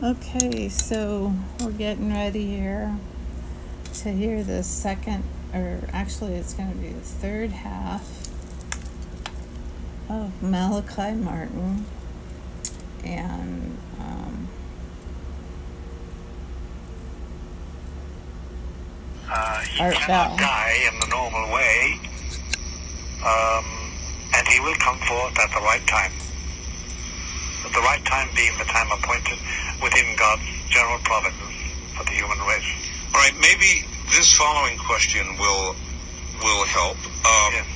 Okay, so we're getting ready here to hear the second, or actually, it's going to be the third half of Malachi Martin. And um, Uh, he Art cannot Bell. die in the normal way, um, and he will come forth at the right time. At the right time being the time appointed within God's general providence for the human race. All right, maybe this following question will will help. Um, Yes.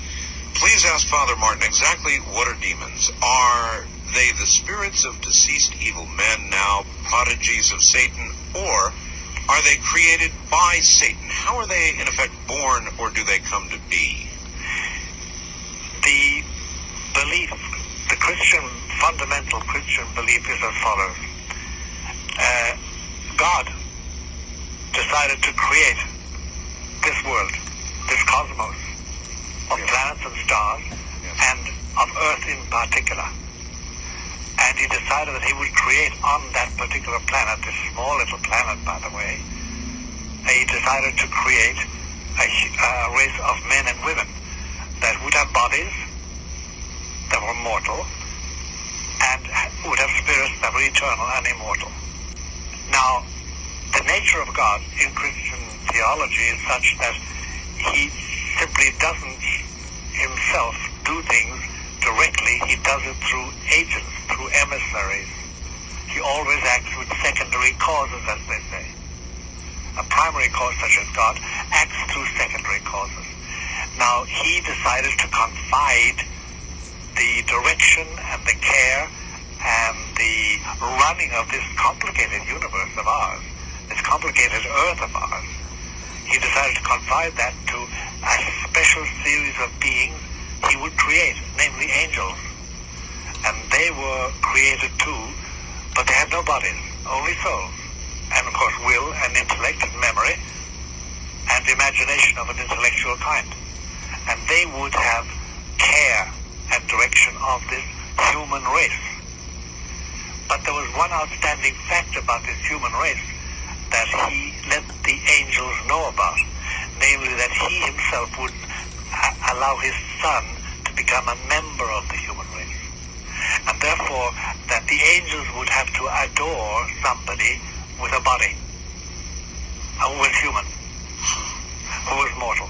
Please ask Father Martin exactly what are demons? Are they the spirits of deceased evil men, now prodigies of Satan, or are they created by Satan? How are they, in effect, born, or do they come to be? The belief, the Christian, fundamental Christian belief is as follows. Uh, God decided to create this world, this cosmos of Yes. planets and stars, Yes. and of Earth in particular. And he decided that he would create on that particular planet, this small little planet, by the way, he decided to create a, a race of men and women that would have bodies that were mortal and would have spirits that were eternal and immortal. Now, the nature of God in Christian theology is such that he simply doesn't himself do things directly. He does it through agents, through emissaries. He always acts with secondary causes, as they say. A primary cause, such as God, acts through secondary causes. Now, he decided to confide the direction and the care and the running of this complicated universe of ours, this complicated earth of ours. He decided to confide that to a special series of beings he would create, namely angels. And they were created too, but they had no bodies, only souls. And of course will and intellect and memory and imagination of an intellectual kind. And they would have care and direction of this human race. But there was one outstanding fact about this human race that he let the angels know about, namely that he himself would uh, allow his son to become a member of the human race. And therefore, that the angels would have to adore somebody with a body, uh, who was human, who was mortal.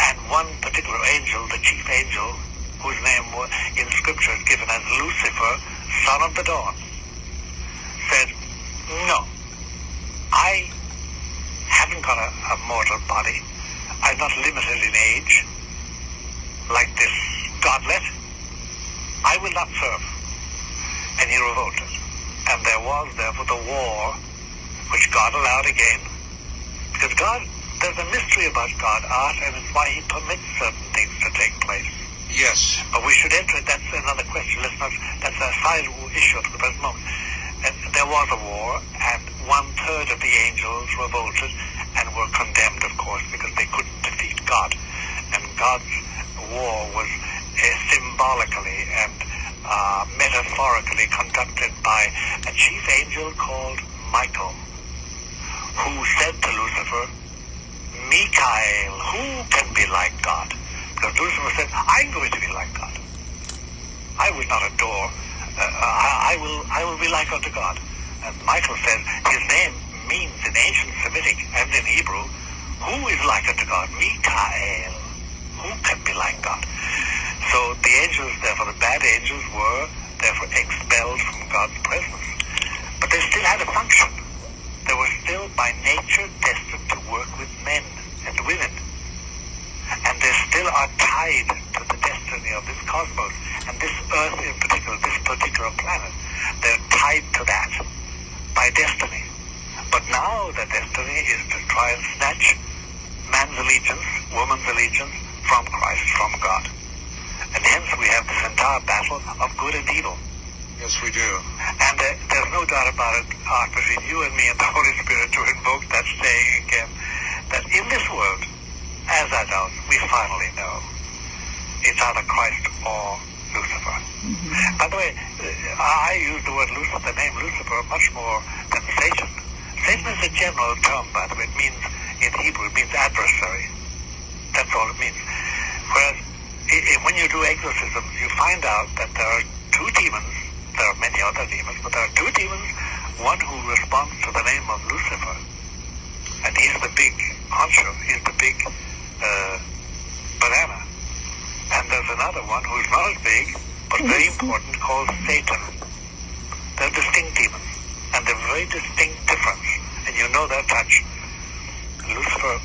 And one particular angel, the chief angel, whose name in Scripture is given as Lucifer, son of the dawn, said, no, I haven't got a, a mortal body. I'm not limited in age, like this godlet. I will not serve. And he revolted. And there was, therefore, the war, which God allowed again. Because God, there's a mystery about God, art, and it's why he permits certain things to take place. Yes. But we should enter it. That's another question. Let's not. That's a side issue at the present moment. And there was a war, and one third of the angels revolted and were condemned, of course, because they couldn't defeat God. And God's war was uh, symbolically and uh, metaphorically conducted by a chief angel called Michael, who said to Lucifer, Michael, who can be like God? Because Lucifer said, I'm going to be like God. I will not adore. Uh, I, I will. I will be like unto God. And Michael says his name means in ancient Semitic and in Hebrew, who is like unto God? Mikael. Who can be like God? So the angels, therefore, the bad angels were therefore expelled from God's presence. But they still had a function. They were still by nature destined to work with men and women still are tied to the destiny of this cosmos and this Earth in particular, this particular planet. They're tied to that by destiny. But now the destiny is to try and snatch man's allegiance, woman's allegiance from Christ, from God. And hence we have this entire battle of good and evil. Yes, we do. And uh, there's no doubt about it, Art, between you and me and the Holy Spirit to invoke that saying again, that in this world, as adults, we finally know it's either Christ or Lucifer. By the way, uh, I use the word Lucifer, the name Lucifer, much more than Satan. Satan is a general term, by the way. It means, in Hebrew, it means adversary. That's all it means. Whereas, when you do exorcisms, you find out that there are two demons. There are many other demons, but there are two demons. One who responds to the name of Lucifer, and he's the big honcho. He's the big uh, banana. And there's another one who's not as big, but very important, called Satan. They're distinct demons, and they're very distinct difference. And you know their touch. Lucifer,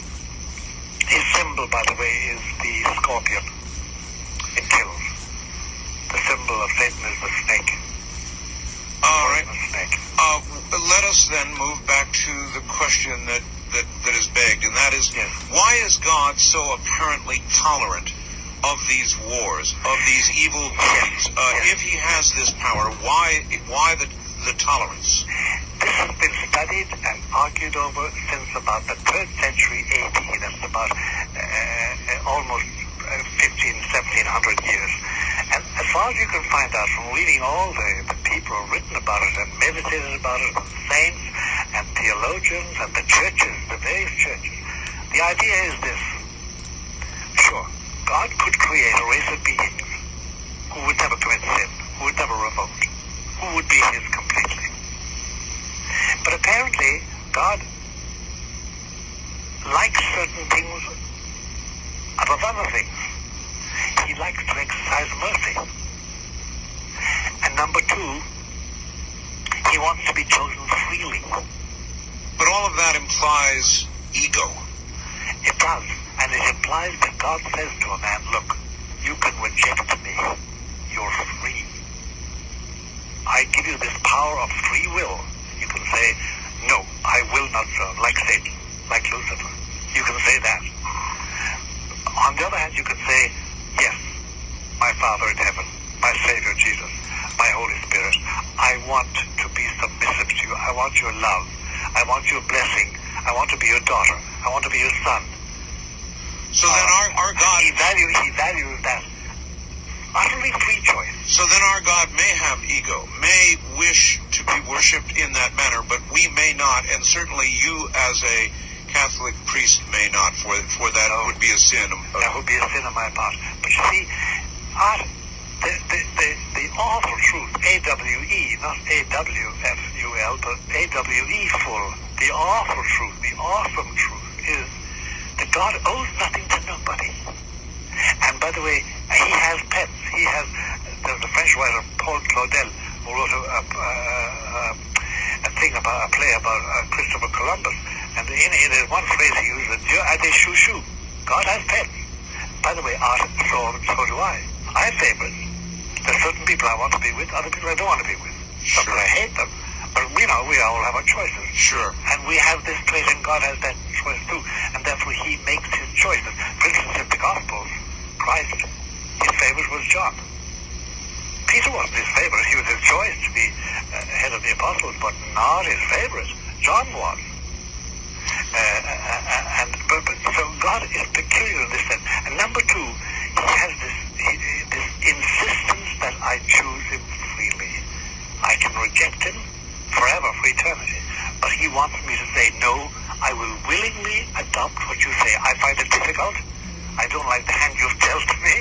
his symbol, by the way, is the scorpion. It kills. The symbol of Satan is the snake. All right. The snake. Uh, let us then move back to the question that, that, that and that is, why is God so apparently tolerant of these wars, of these evil beings? Uh, If he has this power, why why the, the tolerance? This has been studied and argued over since about the third century AD. That's about uh, almost uh, 15, 1700 years. And as far as you can find out from reading all the, the people who've written about it and meditated about it, and saints and theologians and the churches, the various churches, the idea is this. Sure, God could create a race of beings who would never commit sin, who would never revolt, who would be his completely. But apparently, God likes certain things above other things. He likes to exercise mercy. And number two, he wants to be chosen freely. But all of that implies ego. It does. And it implies that God says to a man, look, you can reject me. You're free. I give you this power of free will. You can say, no, I will not serve, like Satan, like Lucifer. You can say that. On the other hand, you can say, yes, my Father in heaven, my Savior Jesus, my Holy Spirit, I want to be submissive to you. I want your love. I want your blessing. I want to be your daughter. I want to be your son. So then our, our God He values, he values that utterly free choice. So then our God may have ego, may wish to be worshipped in that manner, but we may not, and certainly you as a Catholic priest may not, for for that would be a sin. That would be a sin on my part. But you see, art, the, the, the, the awful truth, A-W-E, not A-W-F-U-L, but A-W-E full, the awful truth, the awesome truth is that God owes nothing to nobody. And by the way, he has pets. He has, the, a French writer, Paul Claudel, who wrote a, a, a, a thing about, a play about uh, Christopher Columbus. And in, it, one phrase he used, Dieu a des chouchous. God has pets. By the way, art, so, so do I. I have favorites. There's certain people I want to be with, other people I don't want to be with. Some Sure. I hate them. But we know we all have our choices. Sure. And we have this place, and God has that choice too. And therefore, He makes His choices. For instance, in the Gospels, Christ, His favorite was John. Peter wasn't his favorite. He was his choice to be uh, head of the apostles, but not his favorite. John was. Uh, uh, and but, but, so God is peculiar in this sense. And number two, He has this this insistence that I choose Him freely. I can reject Him forever, for eternity. But He wants me to say, no, I will willingly adopt what you say. I find it difficult. I don't like the hand you've dealt me.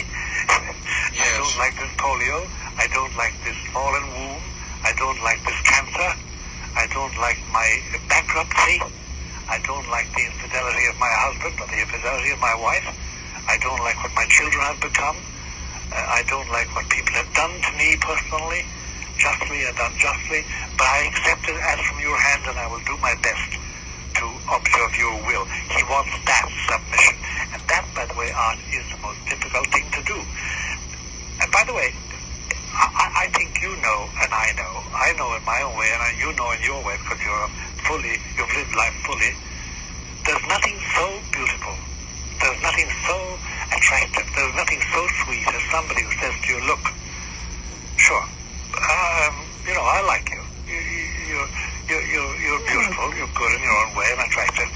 I don't like this polio. I don't like this fallen womb. I don't like this cancer. I don't like my bankruptcy. I don't like the infidelity of my husband or the infidelity of my wife. I don't like what my children have become. I don't like what people have done to me personally, justly and unjustly. But I accept it as from your hand, and I will do my best to observe your will. He wants that submission. And that, by the way, art is the most difficult thing to do. And by the way, I, I- I think you know, and I know. I know in my own way, and I- you know in your way because you're fully, you've lived life fully. There's nothing so beautiful. There's nothing so attractive. There's nothing so sweet as somebody who says to you, look, sure, um, you know, I like you. You, you, you- you, you, you're beautiful, you're good in your own way and attractive.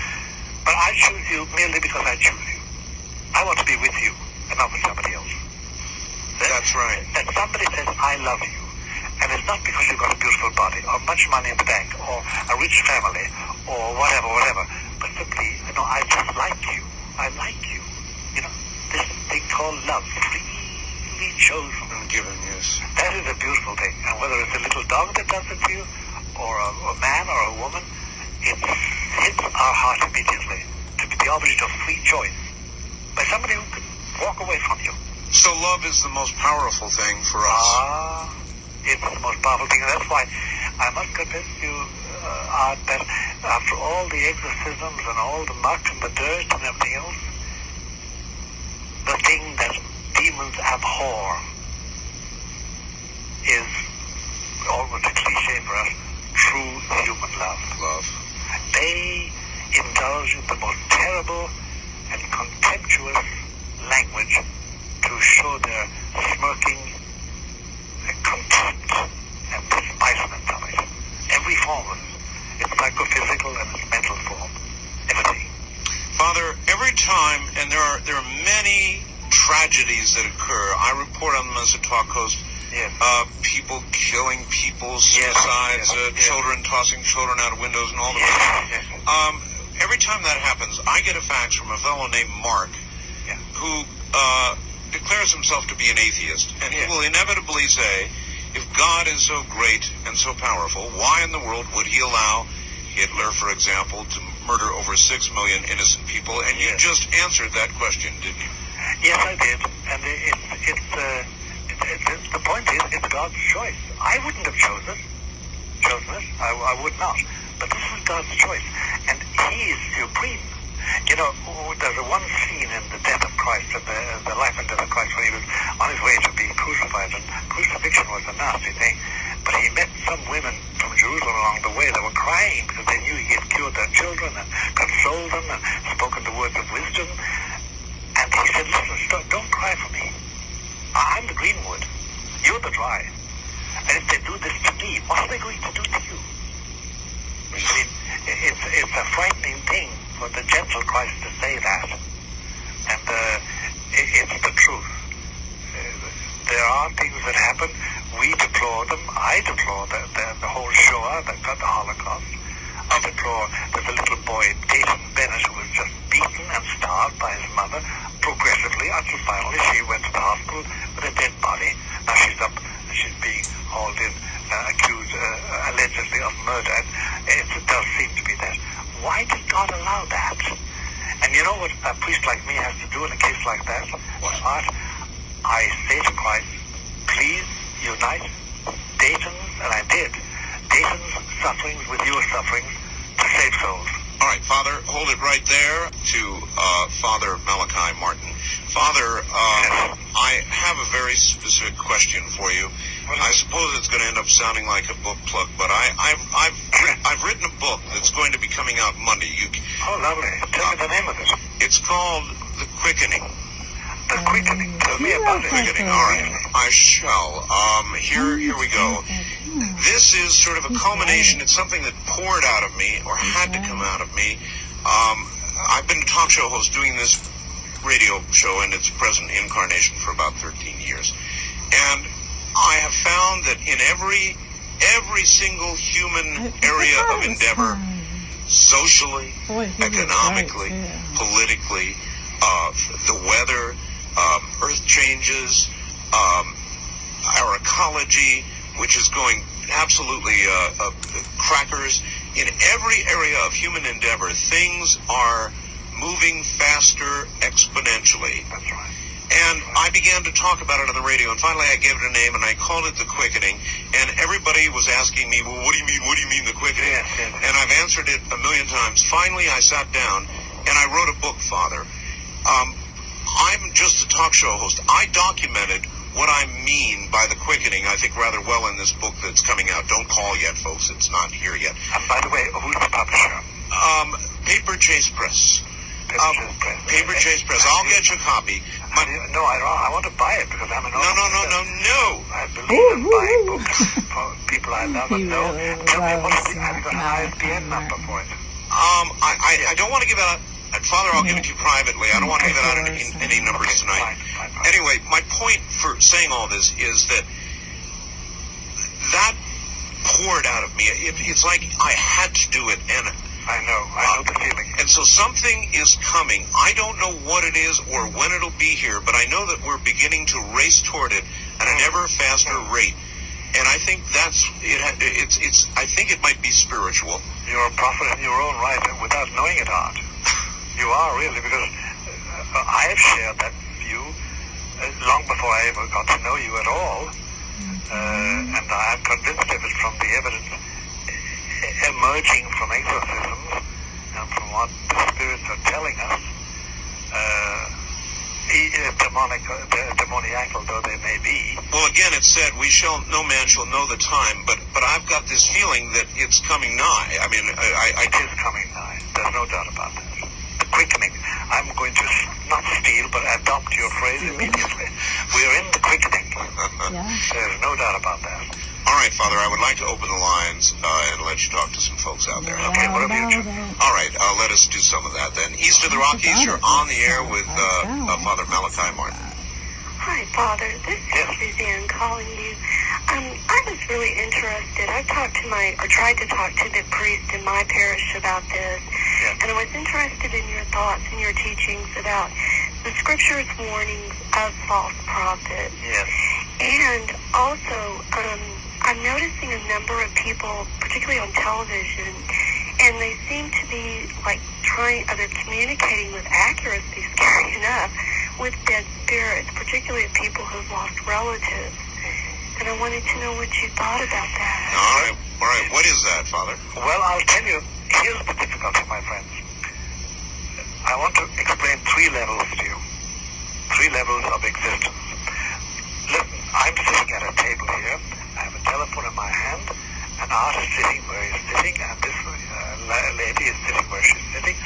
But I choose you merely because I choose you. I want to be with you and not with somebody else. That's right. That somebody says, I love you. And it's not because you've got a beautiful body or much money in the bank or a rich family or whatever, whatever. But simply, you know, I just like you. I like you. You know, this thing called love, freely chosen. And given, yes. That is a beautiful thing. And whether it's a little dog that does it to you, or a, a man or a woman, it hits our heart immediately to be the object of free choice by somebody who can walk away from you. So love is the most powerful thing for us. Ah, it's the most powerful thing. That's why I must convince you, uh, Art, that after all the exorcisms and all the muck and the dirt and everything else, the thing that demons abhor is almost a cliche for us, true human love. Love. They indulge in the most terrible and contemptuous language to show their smirking contempt and despisement of it. Every form of it. It's psychophysical and it's mental form. Everything. Father, every time, and there are there are many tragedies that occur. I report on them as a talk host. Yes. Uh, people killing people, suicides, yes, uh, yes. children tossing children out of windows, and all the rest. Um, every time that happens, I get a fax from a fellow named Mark, Yeah. who uh, declares himself to be an atheist, and he will inevitably say, "If God is so great and so powerful, why in the world would He allow Hitler, for example, to murder over six million innocent people?" And you Yes. just answered that question, didn't you? Yes, I did. And it, it, it's, uh, it, it, it, the point is, it's God's choice. I wouldn't have chosen, chosen it. I, I would not. But this is God's choice. And He is supreme. You know, there's one scene in the death of Christ, in the, the life and death of Christ, when he was on his way to be crucified. And crucifixion was a nasty thing. But he met some women from Jerusalem along the way that were crying because they knew he had cured their children and consoled them and spoken the words of wisdom. And he said, listen, stop, don't cry for me. I'm the greenwood. You're the dry. And if they do this to me, what are they going to do to you? I mean, it's, it's a frightening thing for the gentle Christ to say that. And uh, it's the truth. Uh, there are things that happen. We deplore them. I deplore the, the, the whole Shoah, got the Holocaust. I deplore there's a little boy, Dayton Bennett, who was just beaten and starved by his mother progressively until finally she went to the hospital with a dead body. Now she's up, she's being hauled in, uh, accused uh, allegedly of murder. And it, does seem to be that. Why did God allow that? And you know what a priest like me has to do in a case like that? Art, I say to Christ, please unite Dayton's, and I did, Dayton's sufferings with your sufferings to save souls. All right, Father, hold it right there to uh, Father Malachi Martin. Father, uh, I have a very specific question for you. I suppose it's going to end up sounding like a book plug, but I, I've, I've, I've written a book that's going to be coming out Monday. You, Oh, lovely. Tell me the name of it. it's called The Quickening. The quickening. Tell me you about wrote it. that Quickening. All right, I shall. Um, here, here we go. This is sort of a culmination. It's something that poured out of me or had to come out of me. Um, I've been a talk show host doing this radio show in its present incarnation for about 13 years. And I have found that in every every single human area of endeavor, socially, Boy, he was economically, politically, uh, the weather, um, earth changes, um, our ecology, which is going absolutely uh, uh, crackers. In every area of human endeavor, things are moving faster exponentially. That's right. And I began to talk about it on the radio, and finally I gave it a name, and I called it The Quickening. And everybody was asking me, well, what do you mean, what do you mean The Quickening? Yes, yes. And I've answered it a million times. Finally, I sat down, and I wrote a book, Father. Um, I'm just a talk show host. I documented what I mean by The Quickening, I think, rather well in this book that's coming out. Don't call yet, folks. It's not here yet. And by the way, who's the publisher? Um, Paper Chase Press. Paper Um, Chase Press. Paper Chase Press. I'll get you a copy. How do you- no, I, don't- I want to buy it because I'm an No, no, no, no, no. I believe in buying books for people I love He and know. Tell me what's the, have you an ISBN number for it? Um, I, I, I don't want to give out And Father, I'll give it to you privately. I don't want to give it out in, any numbers tonight. Anyway, my point for saying all this is that that poured out of me. It, it's like I had to do it, and I know. I know the feeling. and so something is coming. I don't know what it is or when it'll be here, but I know that we're beginning to race toward it at an ever faster rate. And I think that's it. It's it's. I think it might be spiritual. You're a prophet in your own right, and without knowing it, Art. You are really, because uh, I have shared that view uh, long before I ever got to know you at all. Uh, and I'm convinced of it from the evidence e- emerging from exorcisms and from what the spirits are telling us, uh, e- uh, demonic, uh, demoniacal though they may be. Well, again, it said, "We shall no man shall know the time," but but I've got this feeling that it's coming nigh. I mean, I, I, I It is coming nigh. There's no doubt about that. The quickening. I'm going to not steal, but adopt your phrase immediately. We're in the quickening. Yeah. There's no doubt about that. All right, Father, I would like to open the lines uh, and let you talk to some folks out there. Yeah, Okay, whatever you about choose. it. All right, uh, let us do some of that then. East of the Rockies, you're on the air with uh, uh, Father Malachi Martin. Hi, Father. This Yes. is Suzanne calling you. Um, I was really interested. I've talked to my, or tried to talk to the priest in my parish about this, Yes. and I was interested in your thoughts and your teachings about the scripture's warnings of false prophets. Yes. And also, um, I'm noticing a number of people, particularly on television, and they seem to be like trying, uh, they're communicating with accuracy, scary enough, with dead spirits, particularly of people who've lost relatives. And I wanted to know what you thought about that. All right, all right. What is that, Father? Well, I'll tell you, here's the difficulty, my friends. I want to explain three levels to you. Three levels of existence. Listen, I'm sitting at a table here. I have a telephone in my hand. An artist sitting where he's sitting, and this uh, lady is sitting where she's sitting,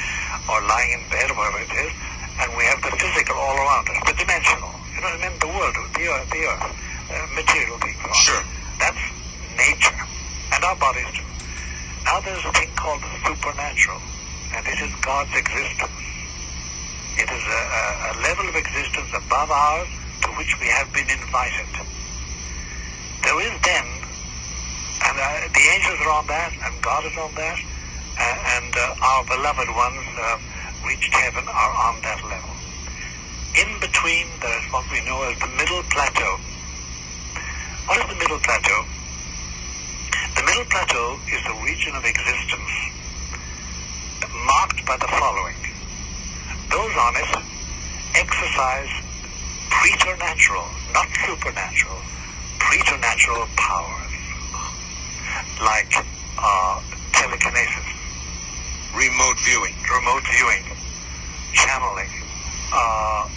or lying in bed, wherever it is. And we have the physical all around us, the dimensional. You know, I mean, the world, the earth, the earth, uh, material things. Sure. That's nature, and our bodies too. Now there's a thing called the supernatural, and it is God's existence. It is a, a, a level of existence above ours to which we have been invited. There is then, and uh, the angels are on that, and God is on that, uh, and uh, our beloved ones uh, reached heaven are on that level. In between, there is what we know as the middle plateau. What is the middle plateau? The middle plateau is a region of existence marked by the following. Those on it exercise preternatural, not supernatural, preternatural powers, like uh, telekinesis, Remote viewing. remote viewing, channeling. Uh,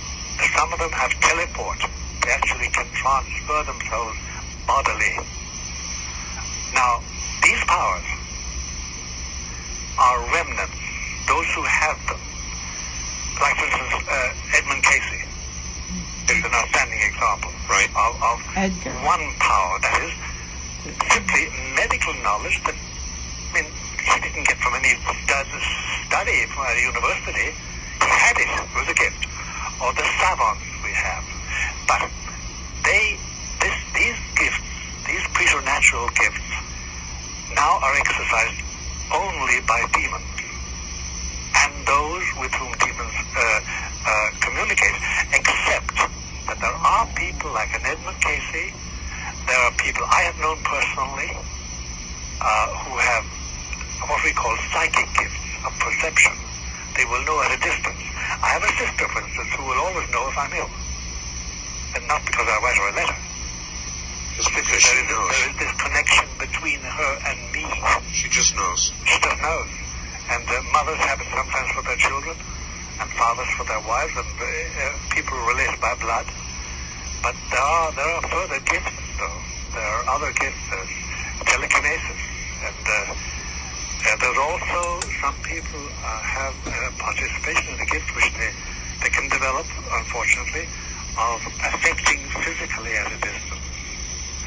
some of them have teleport. They actually can transfer themselves bodily. Now, these powers are remnants, those who have them. Like, for instance, uh, Edmund Cayce is an outstanding example Right. of, of one power, that is simply medical knowledge that, I mean, he didn't get from any stud- study from a university. He had it. It was a gift. Or the savants we have. But they, this, these gifts, these preternatural gifts, now are exercised only by demons and those with whom demons uh, uh, communicate, except that there are people like an Edmund Cayce, there are people I have known personally uh, who have what we call psychic gifts of perception. They will know at a distance. I have a sister, for instance, who will always know if I'm ill. And not because I write her a letter. It's because There she is, knows. there is this connection between her and me. She just knows. She just knows. And uh, mothers have it sometimes for their children, and fathers for their wives, and uh, uh, people related by blood. But there are there are further gifts, though. There are other gifts. There's telekinesis, and uh, there's also some people uh, have uh, participation in the gift which they they can develop, unfortunately, of affecting physically at a distance.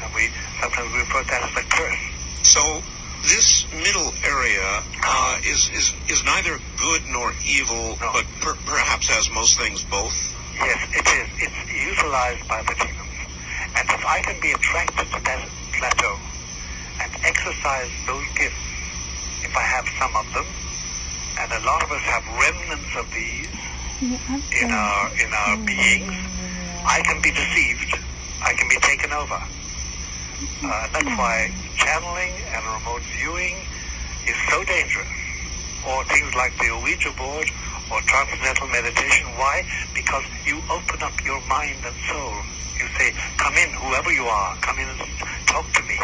And we sometimes we refer to that as a curse. So, this middle area uh, is, is is neither good nor evil, No. but per, perhaps has most things both. Yes, it is. It's utilized by the demons. And if I can be attracted to that plateau and exercise those gifts, if I have some of them, and a lot of us have remnants of these in our in our beings, I can be deceived. I can be taken over. Uh, that's why channeling and remote viewing is so dangerous. Or things like the Ouija board or transcendental meditation. Why? Because you open up your mind and soul. You say, come in, whoever you are, come in and talk to me.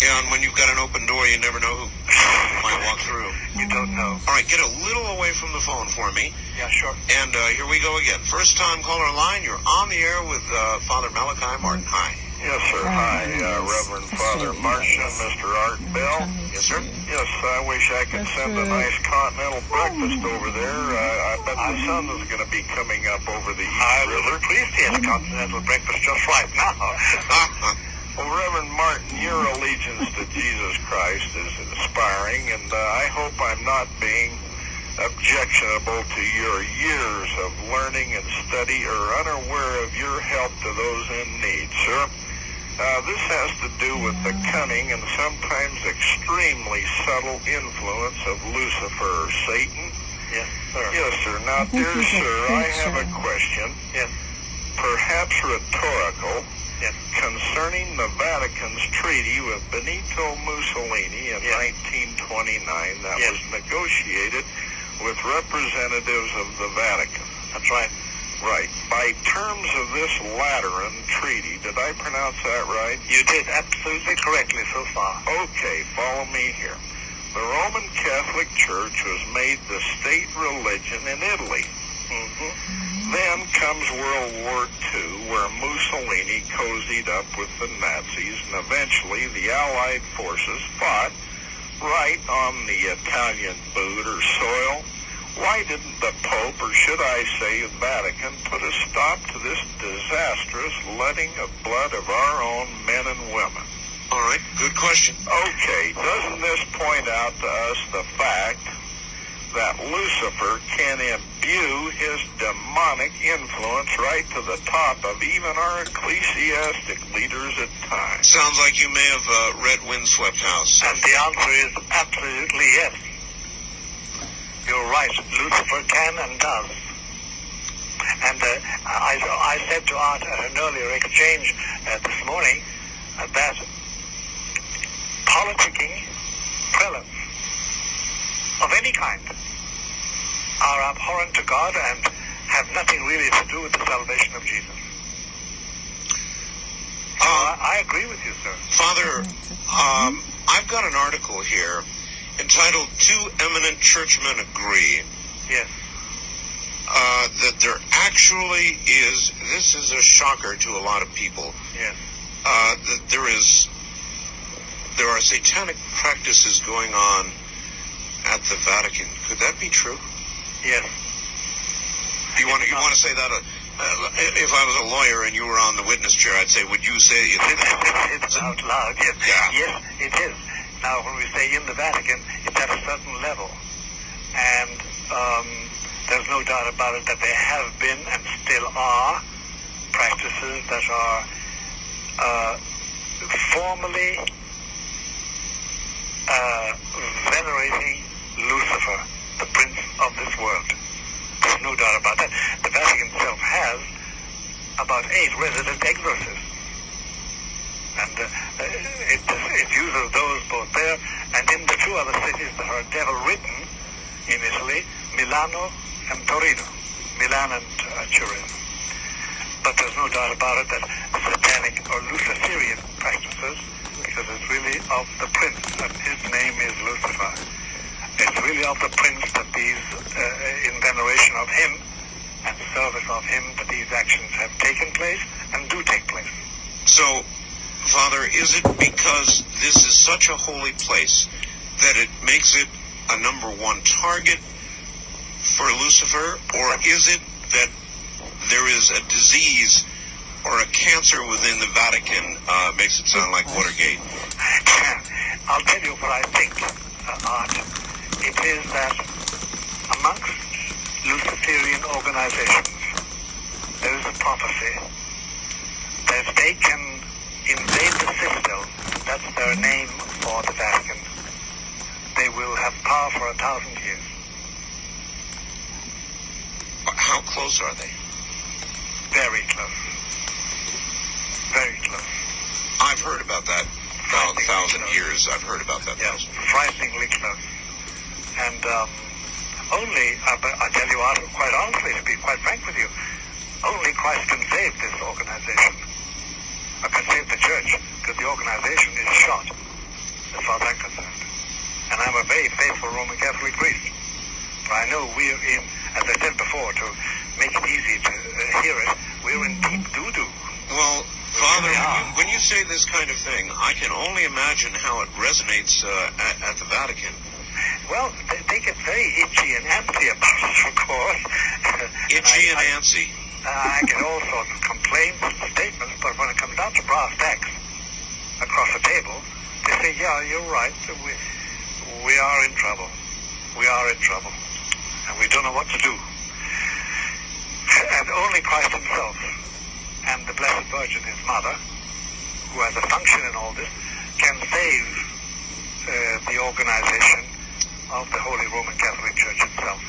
Yeah, and when you've got an open door, you never know who might walk through. You don't know. All right, get a little away from the phone for me. Yeah, sure. And uh, here we go again. First time caller line. You're on the air with uh, Father Malachi Martin. Hi. Yes, sir. Hi, uh, Reverend Father Martin, Mr. Art Bell. Yes, sir. Yes, I wish I could send a nice continental breakfast over there. Uh, I bet the sun is going to be coming up over the East I River. was pleased to have a continental breakfast just right now. Well, Reverend Martin, your allegiance to Jesus Christ is inspiring, and uh, I hope I'm not being objectionable to your years of learning and study or unaware of your help to those in need, sir. Uh, this has to do with the cunning and sometimes extremely subtle influence of Lucifer or Satan. yes, sir. Yes, sir. Now, dear sir, I have a question, Yes, perhaps rhetorical, yes. concerning the Vatican's treaty with Benito Mussolini in Yes. 1929 that Yes. was negotiated with representatives of the Vatican. That's right. Right. By terms of this Lateran treaty, did I pronounce that right? You did absolutely correctly so far. Okay, follow me here. The Roman Catholic Church was made the state religion in Italy. hmm Then comes World War II, where Mussolini cozied up with the Nazis, and eventually the Allied forces fought right on the Italian boot or soil. Why didn't the Pope, or should I say the Vatican, put a stop to this disastrous letting of blood of our own men and women? All right, good question. Okay, doesn't this point out to us the fact that Lucifer can imbue his demonic influence right to the top of even our ecclesiastic leaders at times? Sounds like you may have uh, read Windswept House. And the answer is absolutely yes. You're right. Lucifer can and does. And uh, I, I said to Art at an earlier exchange uh, this morning uh, that politicking prelates of any kind are abhorrent to God and have nothing really to do with the salvation of Jesus. So Uh, I, I agree with you, sir. Father, um, I've got an article here entitled Two Eminent Churchmen Agree Yes. uh, that there actually is, this is a shocker to a lot of people, Yes. uh, that there is, there are satanic practices going on at the Vatican. Could that be true? Yes. You want to, you want to say that? Uh, uh, if I was a lawyer and you were on the witness chair, I'd say, would you say you think it's out loud. Yes, Yeah. yes, it is. Now, when we say in the Vatican, it's at a certain level, and um, there's no doubt about it that there have been and still are practices that are uh, formally uh, venerating Lucifer, the prince of this world. There's no doubt about that. The Vatican itself has about eight resident exorcists. And uh, it, it uses those both there and in the two other cities that are devil-ridden in Italy, Milano and Torino. Milan and uh, Turin. But there's no doubt about it that satanic or Luciferian practices, because it's really of the prince, and his name is Lucifer. It's really of the prince that these, uh, in veneration of him and service of him, that these actions have taken place and do take place. So, Father, is it because this is such a holy place that it makes it a number one target for Lucifer, or is it that there is a disease or a cancer within the Vatican? Uh, makes it sound like Watergate. I'll tell you what I think, uh, Art. It is that amongst Luciferian organizations, there is a prophecy that if they can invade the citadel, that's their name for the Vatican, they will have power for a thousand years. How close are they? Very close. Very close. I've heard about that. Thousand years. I've heard about that. Thousand. frighteningly close. And um, only, uh, I tell you quite honestly, to be quite frank with you, only Christ can save this organization. I can save the church, because the organization is shot, as far as I'm concerned. And I'm a very faithful Roman Catholic priest. But I know we're in, as I said before, to make it easy to uh, hear it, we're in deep doo-doo. Well, Father, really when you, when you say this kind of thing, I can only imagine how it resonates uh, at, at the Vatican. Well, they, they get very itchy and antsy about it, of course. Itchy I- and I- antsy. I get all sorts of complaints and statements, but when it comes down to brass tacks across the table, they say, yeah, you're right. We, we are in trouble. We are in trouble. And we don't know what to do. And only Christ himself and the Blessed Virgin, his mother, who has a function in all this, can save uh, the organization of the Holy Roman Catholic Church itself.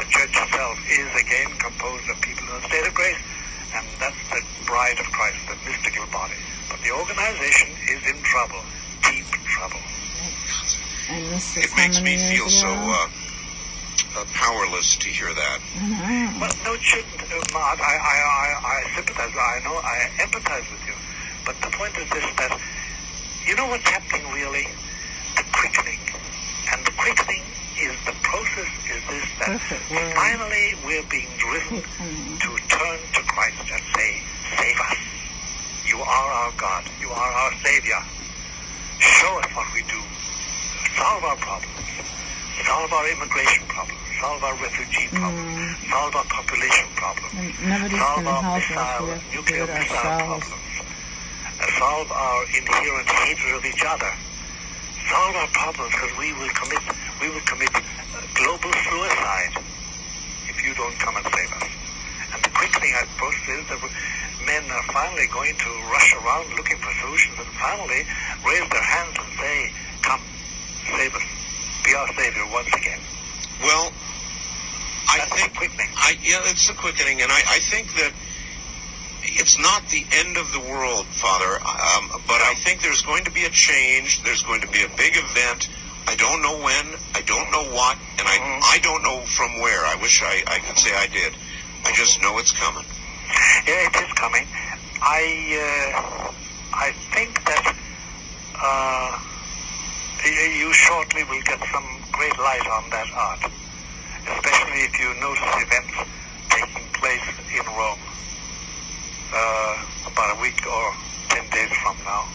The Church itself is again composed of people in a state of grace, and that's the bride of Christ, the mystical body. But the organization is in trouble, deep trouble. And this is It makes me feel years so uh, uh, powerless to hear that. I know. Well, no, it shouldn't, uh, Mart. I, I, I, I sympathize. I know. I empathize with you. But the point is this: that you know what's happening really? The quickening, and the quickening is the process. Is this that Perfect finally we're being driven Quickening. to turn to Christ and say, "Save us! You are our God. You are our Savior. Show us what we do. Solve our problems. Solve our immigration problems. Solve our refugee mm-hmm. problems. Solve our population problems. Solve our missile, us. We have to do nuclear missile ourselves. problems. Solve our inherent hatred of each other. Solve our problems because we will commit we will commit global suicide if you don't come and save us. And the quick thing I suppose is that men are finally going to rush around looking for solutions and finally raise their hands and say, "Come, save us, be our savior once again." Well, I That's think quickening. I yeah, it's the quickening, and I, I think that it's not the end of the world, Father. Um, but I think there's going to be a change. There's going to be a big event. I don't know when. I don't know what, and I Mhm. I don't know from where. I wish I I could say I did. I just know it's coming. Yeah, it is coming. I uh, I think that uh, you shortly will get some great light on that art, especially if you notice events taking place in Rome uh, about a week or ten days from now.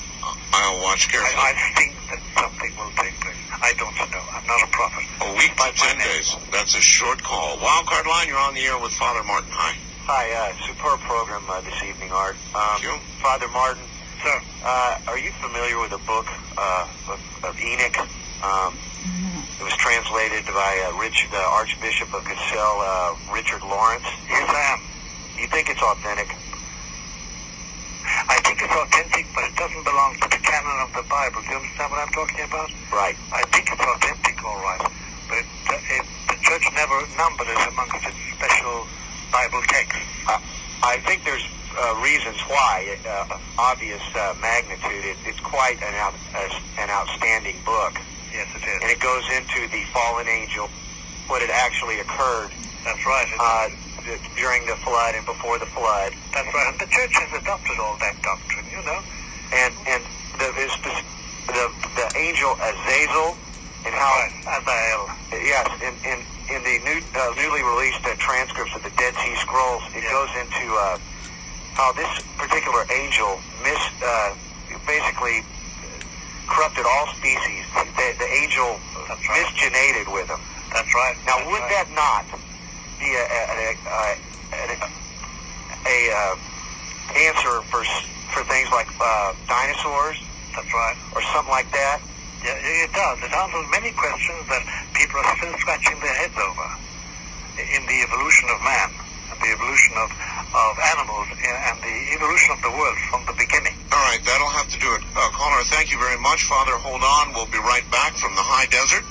I'll watch carefully. I, I think that something will take place. I don't know. I'm not a prophet. a week By my ten name. days. That's a short call. Wildcard line. You're on the air with Father Martin. Hi. Hi, uh, superb program uh, this evening, Art. Um, Thank you. Father Martin, Sir, uh, are you familiar with the book uh, of, of Enoch? Um, it was translated by uh, Rich, the Archbishop of Cashel, uh, Richard Laurence. yes I am. You think it's authentic? I think it's authentic, but it doesn't belong to the canon of the Bible. Do you understand what I'm talking about? Right. I think it's authentic, all right, but it, it, the church never numbered it amongst its special Bible texts. Uh, I think there's uh, reasons why. Uh, obvious uh, magnitude. It, it's quite an, out, uh, an outstanding book, Yes, it is. and it goes into the fallen angel, what had actually occurred That's right. Uh, during the flood and before the flood. That's right. And the church has adopted all that doctrine, you know. and and the the, the, the angel Azazel and how. Azael. yes in in in the new uh, newly released uh, transcripts of the Dead Sea Scrolls it Yeah. goes into uh, how this particular angel mis uh, basically corrupted all species. The, the angel That's right. misgenated with them. That's right. Now, That's would right. that not be a, a, a, a, uh, answer for for things like uh, dinosaurs That's right. or something like that? Yeah, it does. It answers many questions that people are still scratching their heads over in the evolution of man, and the evolution of, of animals, and the evolution of the world from the beginning. All right, that'll have to do it. Uh, caller, thank you very much. Father, hold on. We'll be right back from the high desert.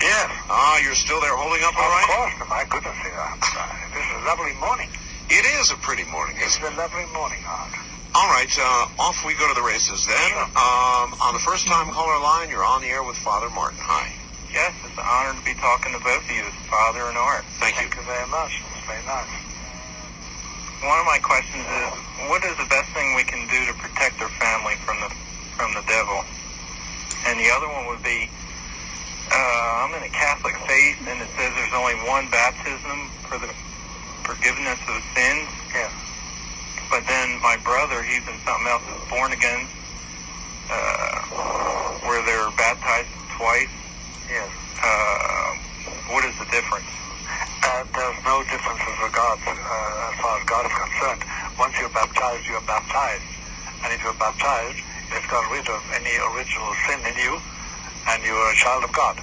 Yes. Ah, you're still there holding up all of right? Of course. My goodness, uh, this is a lovely morning. It is a pretty morning, It's isn't a lovely morning, Art. All right, uh, off we go to the races then. Um, on the first time caller line, you're on the air with Father Martin. Hi. Yes, it's an honor to be talking to both of you, Father and Art. Thank you. Thank you very much. It's very nice. One of my questions is, what is the best thing we can do to protect our family from the from the devil? And the other one would be, uh, I'm in a Catholic faith, and it says there's only one baptism for the forgiveness of sins. Yeah. But then my brother, he's in something else, is born again, uh, where they're baptized twice. Yes. Uh, what is the difference? Uh, there's no difference as regards, uh, as far as God is concerned. Once you're baptized, you're baptized. And if you're baptized, it's got rid of any original sin in you, and you're a child of God.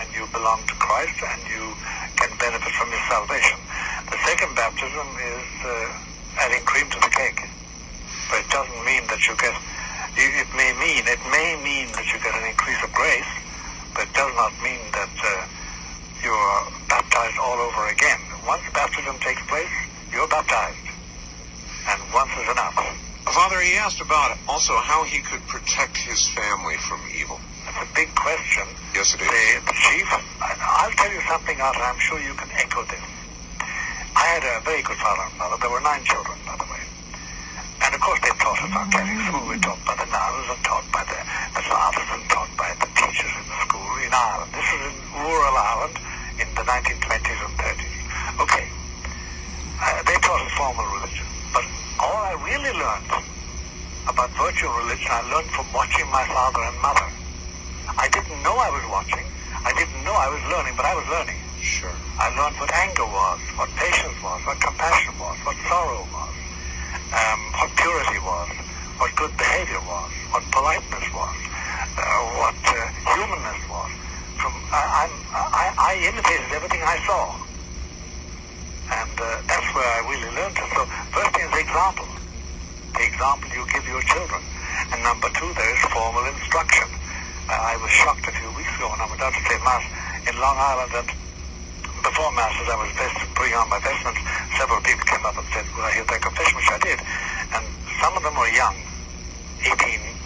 And you belong to Christ, and you can benefit from his salvation. The second baptism is uh, adding cream to the cake. But it doesn't mean that you get, it it may mean, it may mean that you get an increase of grace, but it does not mean that uh, you are baptized all over again. Once baptism takes place, you're baptized. And once is enough. Father, he asked about also how he could protect his family from evil. That's a big question. Yes, it is. The, the chief, I- I'll tell you something, Arthur, I'm sure you can echo this. I had a very good father and mother. There were nine children, by the way. And of course they taught us our catechism. We were taught by the nuns and taught by the, the fathers and taught by the teachers in the school in Ireland. This was in rural Ireland in the 1920s and 30s. Okay. Uh, they taught us formal religion. But all I really learned about virtual religion, I learned from watching my father and mother. I didn't know I was watching. I didn't know I was learning, but I was learning. Sure. I learned what anger was, what patience was, what compassion was, what sorrow was, um, what purity was, what good behavior was, what politeness was, uh, what uh, humanness was. From I, I, I imitated everything I saw, and uh, that's where I really learned it. So first thing is the example, the example you give your children, and number two, there is formal instruction. Uh, I was shocked a few weeks ago when I went out to say mass in Long Island, and before Mass, as I was vest- putting on my vestments, several people came up and said, will I hear their confession, which I did. And some of them were young, 18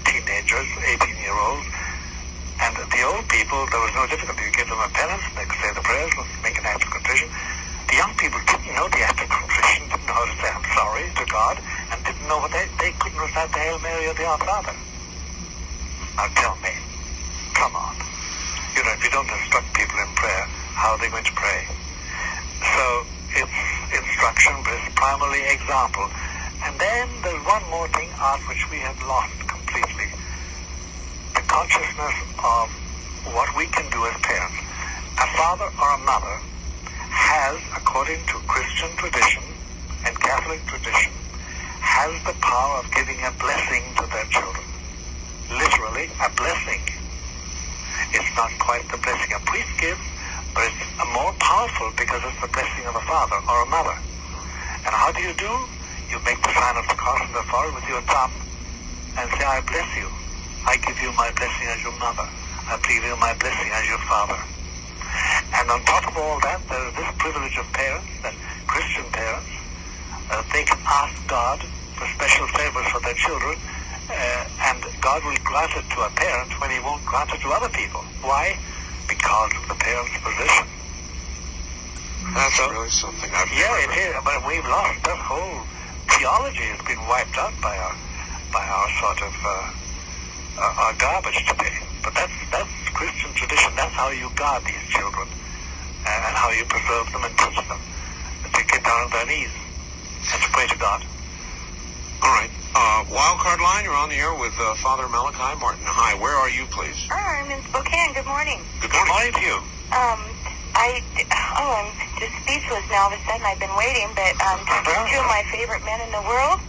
teenagers, 18-year-olds. And the old people, there was no difficulty. You give them a penance, they could say the prayers, make an act of contrition. The young people didn't know the act of contrition, didn't know how to say I'm sorry to God, and didn't know what they, they couldn't recite the Hail Mary or the Our Father. Now tell me, come on. You know, if you don't instruct people in prayer, how are they going to pray? So it's instruction, but it's primarily example. And then there's one more thing, Art, which we have lost completely. The consciousness of what we can do as parents. A father or a mother has, according to Christian tradition and Catholic tradition, has the power of giving a blessing to their children. Literally, a blessing. It's not quite the blessing a priest gives, but it's more powerful because it's the blessing of a father or a mother. And how do you do? You make the sign of the cross on the forehead with your thumb and say, I bless you. I give you my blessing as your mother. I give you my blessing as your father. And on top of all that, there is this privilege of parents, that Christian parents, uh, they can ask God for special favors for their children, uh, and God will grant it to a parent when he won't grant it to other people. Why? Because of the parent's position. That's So- really something. I've Yeah, it is. But we've lost that whole theology has been wiped out by our by our sort of uh, our, our garbage today. But that's that's Christian tradition. That's how you guard these children, and, and how you preserve them and teach them to get down on their knees and to pray to God. All right. Uh, Wildcard line, you're on the air with uh, Father Malachi Martin. Hi, where are you, please? Hi, I'm in Spokane. Good morning. Good Good morning. morning to you. Um, I oh, I'm just speechless now. All of a sudden, I've been waiting, but um, two of my favorite men in the world,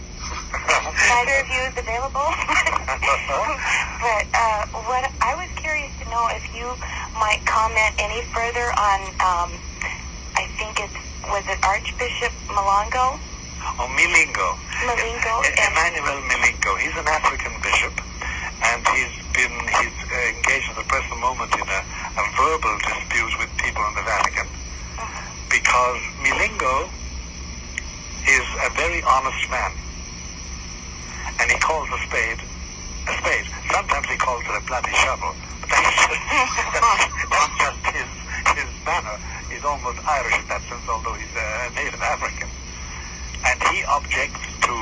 Neither of you is available. but uh, what I was curious to know if you might comment any further on, um, I think it's was it Archbishop Malongo? Oh, Milingo. Malingo E- Emmanuel Milingo. He's an African bishop, and he's been he's uh, engaged at the present moment in a, a verbal dispute with people in the Vatican because Milingo is a very honest man, and he calls a spade a spade. Sometimes he calls it a bloody shovel, but that's just, that's just his his manner. He's almost Irish in that sense, although he's a native African and he objects to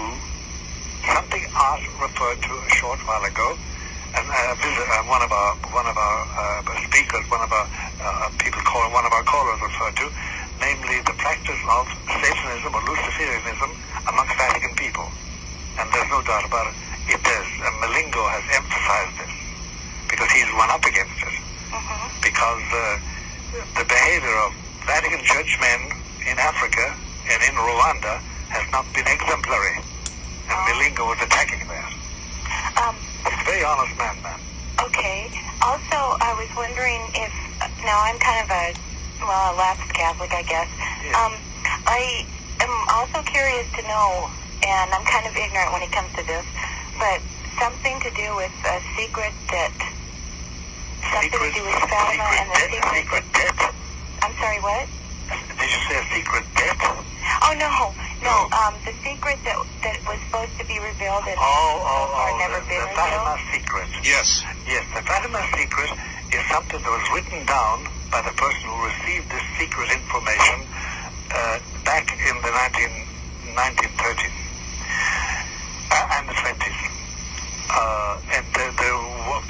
something Art referred to a short while ago, and uh, uh, one of our one of our uh, speakers, one of our uh, people call one of our callers referred to, namely the practice of Satanism or Luciferianism amongst Vatican people, and there's no doubt about it. It is, and Milingo has emphasized this because he's run up against it. Because uh, the behavior of Vatican churchmen in Africa and in Rwanda has not been exemplary. And Milingo was attacking that. um, He's a very honest man, man. Okay. Also, I was wondering if now I'm kind of a well, a lapsed Catholic, I guess. Yes. Um, I am also curious to know, and I'm kind of ignorant when it comes to this, but something to do with a secret that something Secret, to do with Fatima and the debt, secret. secret debt. I'm sorry, what? Did you say a secret debt? Oh no, no. Um, the secret that that was supposed to be revealed and Oh, oh, so far oh, never the, been the revealed. Secret. Yes. Yes, the Fatima secret is something that was written down by the person who received this secret information uh, back in the 19, 1930s uh, and the 20s. Uh, and the, the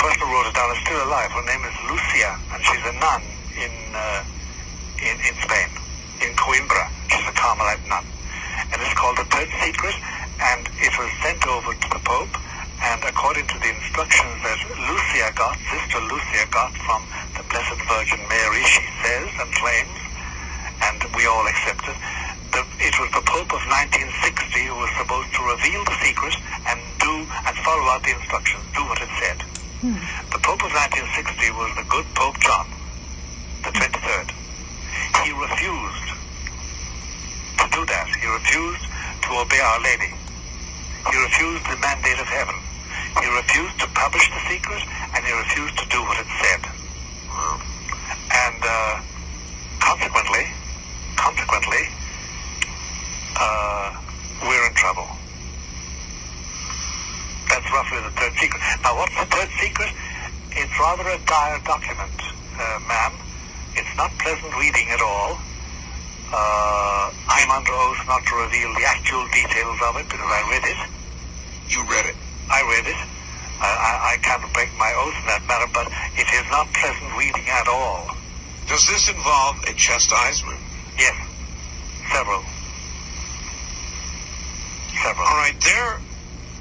person who wrote it down is still alive. Her name is Lucia, and she's a nun in, uh, in, in Spain, in Coimbra. She's a Carmelite nun. And it's called the Third Secret, and it was sent over to the Pope, and according to the instructions that Lucia got, Sister Lucia got from the Blessed Virgin Mary, she says and claims, and we all accept it, the, it was the Pope of 1960 who was supposed to reveal the secret and do and follow out the instructions, do what it said. Hmm. The Pope of 1960 was the good Pope John, the 23rd. He refused to do that. He refused to obey Our Lady. He refused the mandate of heaven. He refused to publish the secret, and he refused to do what it said. And uh, consequently, consequently, uh, we're in trouble. That's roughly the third secret. Now, what's the third secret? It's rather a dire document, uh, ma'am. It's not pleasant reading at all. Uh, I'm under oath not to reveal the actual details of it because I read it. You read it. I read it. I, I, I can't break my oath in that matter, but it is not pleasant reading at all. Does this involve a chastisement? Yes. Several. Several. All right, there.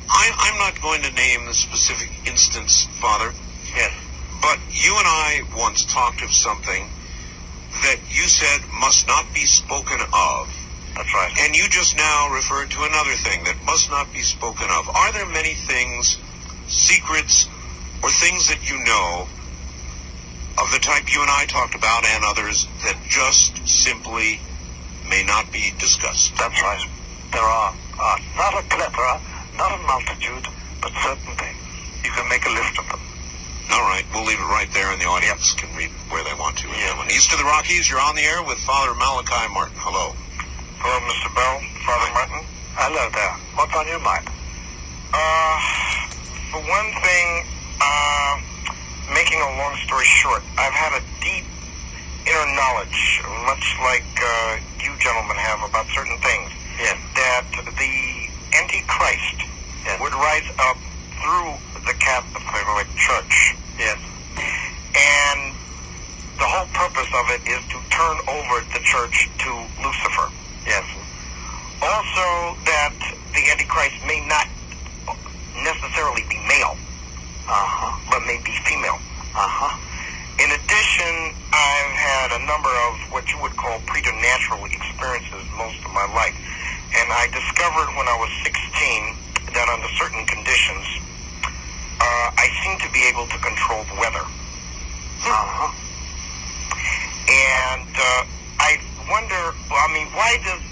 I, I'm not going to name the specific instance, Father, Yes. but you and I once talked of something that you said must not be spoken of. That's right. And you just now referred to another thing that must not be spoken of. Are there many things, secrets, or things that you know of the type you and I talked about and others that just simply may not be discussed? That's right. There are, are not a plethora, not a multitude, but certain things. You can make a list of them. All right, we'll leave it right there, and the audience can read where they want to. Yeah. East of the Rockies, you're on the air with Father Malachi Martin. Hello. Hello, Mr. Bell, Father Martin. Hello there. What's on your mind? Uh, for one thing, uh, making a long story short, I've had a deep inner knowledge, much like uh, you gentlemen have about certain things, Yes. that the Antichrist Yes. would rise up through the Catholic Church. Yes. And the whole purpose of it is to turn over the church to Lucifer. Yes. Also, that the Antichrist may not necessarily be male, Uh-huh. but may be female. Uh-huh. In addition, I've had a number of what you would call preternatural experiences most of my life. And I discovered when I was 16 that under certain conditions, uh, I seem to be able to control the weather. Uh-huh. And uh, I wonder, I mean, why does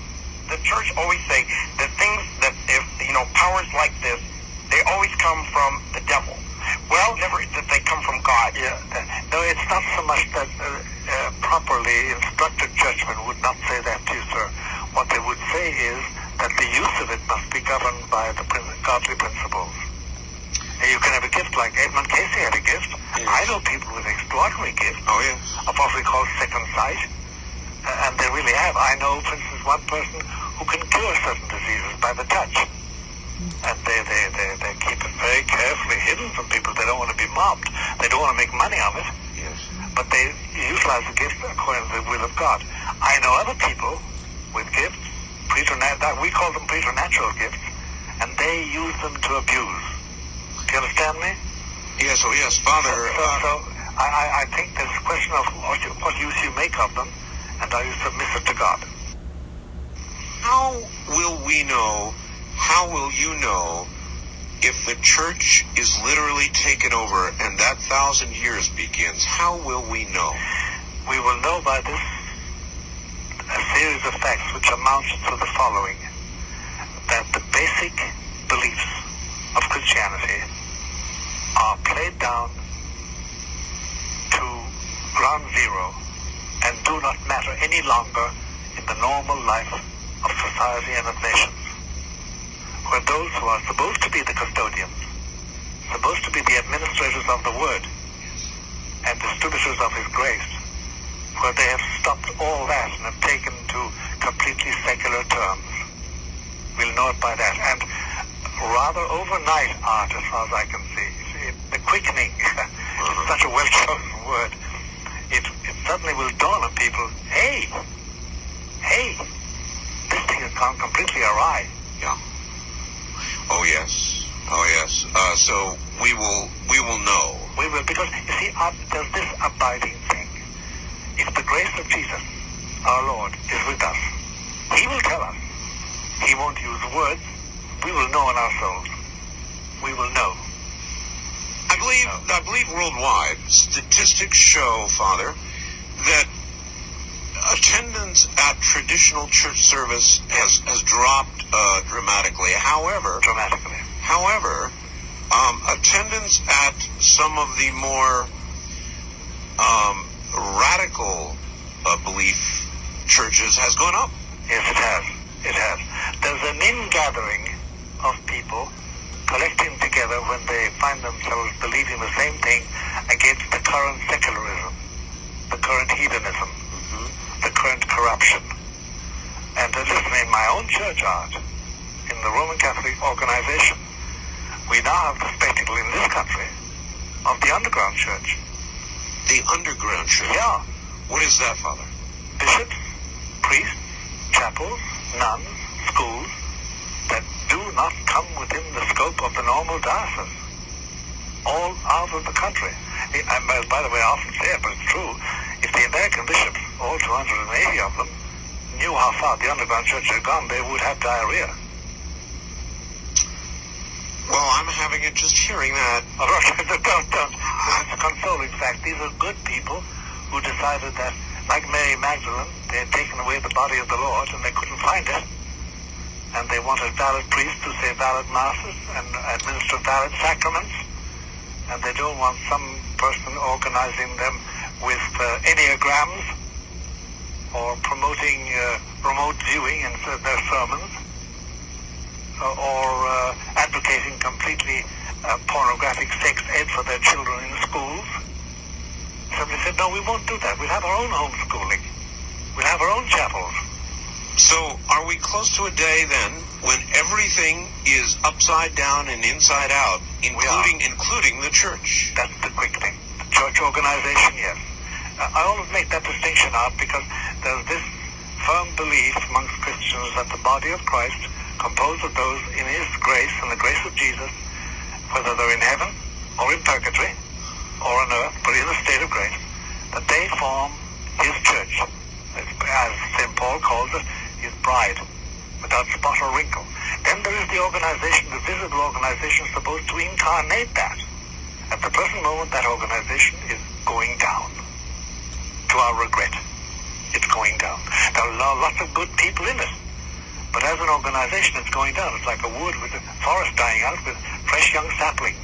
the church always say that things that, if, you know, powers like this, they always come from the devil? Well, never that they come from God. Yeah. No, it's not so much that uh, uh, properly instructed judgment would not say that to you, sir. What they would say is that the use of it must be governed by the godly principles. You can have a gift like Edmund Cayce had a gift. Yes. I know people with extraordinary gifts Oh, yes. of what we call second sight. Uh, and they really have. I know, for instance, one person who can cure certain diseases by the touch. And they, they, they, they keep it very carefully hidden from people. They don't want to be mobbed. They don't want to make money of it. Yes. But they utilize the gift according to the will of God. I know other people with gifts, preternatural, we call them preternatural gifts, and they use them to abuse. Do you understand me? Yes, oh, yes. Father, So, uh, so I, I, I think there's a question of what, you, what use you make of them, and are you submissive to God? how will we know, how will you know if the church is literally taken over and that thousand years begins? How will we know? We will know by this a series of facts which amounts to the following. That the basic beliefs of Christianity are played down to ground zero and do not matter any longer in the normal life of society and of nations. Where those who are supposed to be the custodians, supposed to be the administrators of the word, and distributors of his grace, where they have stopped all that and have taken to completely secular terms. We'll know it by that. And rather overnight Art, as far as I can see, quickening, it's such a well-chosen word, it, it suddenly will dawn on people, hey, hey, this thing has gone completely awry. Yeah. Oh, yes. Oh, yes. Uh, so we will, we will know. We will, because, you see, uh, there's this abiding thing. If the grace of Jesus, our Lord, is with us, He will tell us. He won't use words. We will know in our souls. We will know. I believe, I believe worldwide, statistics show, Father, that attendance at traditional church service has, has dropped uh, dramatically. However, Dramatically. However, um, attendance at some of the more um, radical uh, belief churches has gone up. Yes, it has. It has. There's an ingathering of people collecting together when they find themselves believing the same thing against the current secularism, the current heathenism, the current corruption. And uh, listen, in my own church Art, in the Roman Catholic organization, we now have the spectacle in this country of the underground church. The underground church. Yeah, What is that, Father? bishops, priests, chapels, nuns, schools that do not come within the scope of the normal diocese. All out of the country. I, by the way, I often say it, but it's true. If the American bishops, all 280 of them, knew how far the underground church had gone, they would have diarrhea. Well, I'm having it just hearing that. Right, don't, don't. It's a consoling fact. These are good people who decided that, like Mary Magdalene, they had taken away the body of the Lord and they couldn't find it. And they want a valid priest to say valid masses and administer valid sacraments. And they don't want some person organizing them with uh, enneagrams or promoting uh, remote viewing in their sermons uh, or uh, advocating completely uh, pornographic sex ed for their children in schools. Somebody said, no, we won't do that. We'll have our own homeschooling. We'll have our own chapels. So, are we close to a day then when everything is upside down and inside out, including including the church? That's the quick thing. The church organization, yes. Uh, I always make that distinction out because there's this firm belief amongst Christians that the body of Christ, composed of those in His grace and the grace of Jesus, whether they're in heaven or in purgatory or on earth, but in a state of grace, that they form His church, as St. Paul calls it, His bride, without spot or wrinkle. Then there is the organization, the visible organization supposed to incarnate that. At the present moment, that organization is going down. To our regret, it's going down. There are lots of good people in it. But as an organization, it's going down. It's like a wood with a forest dying out with fresh young saplings.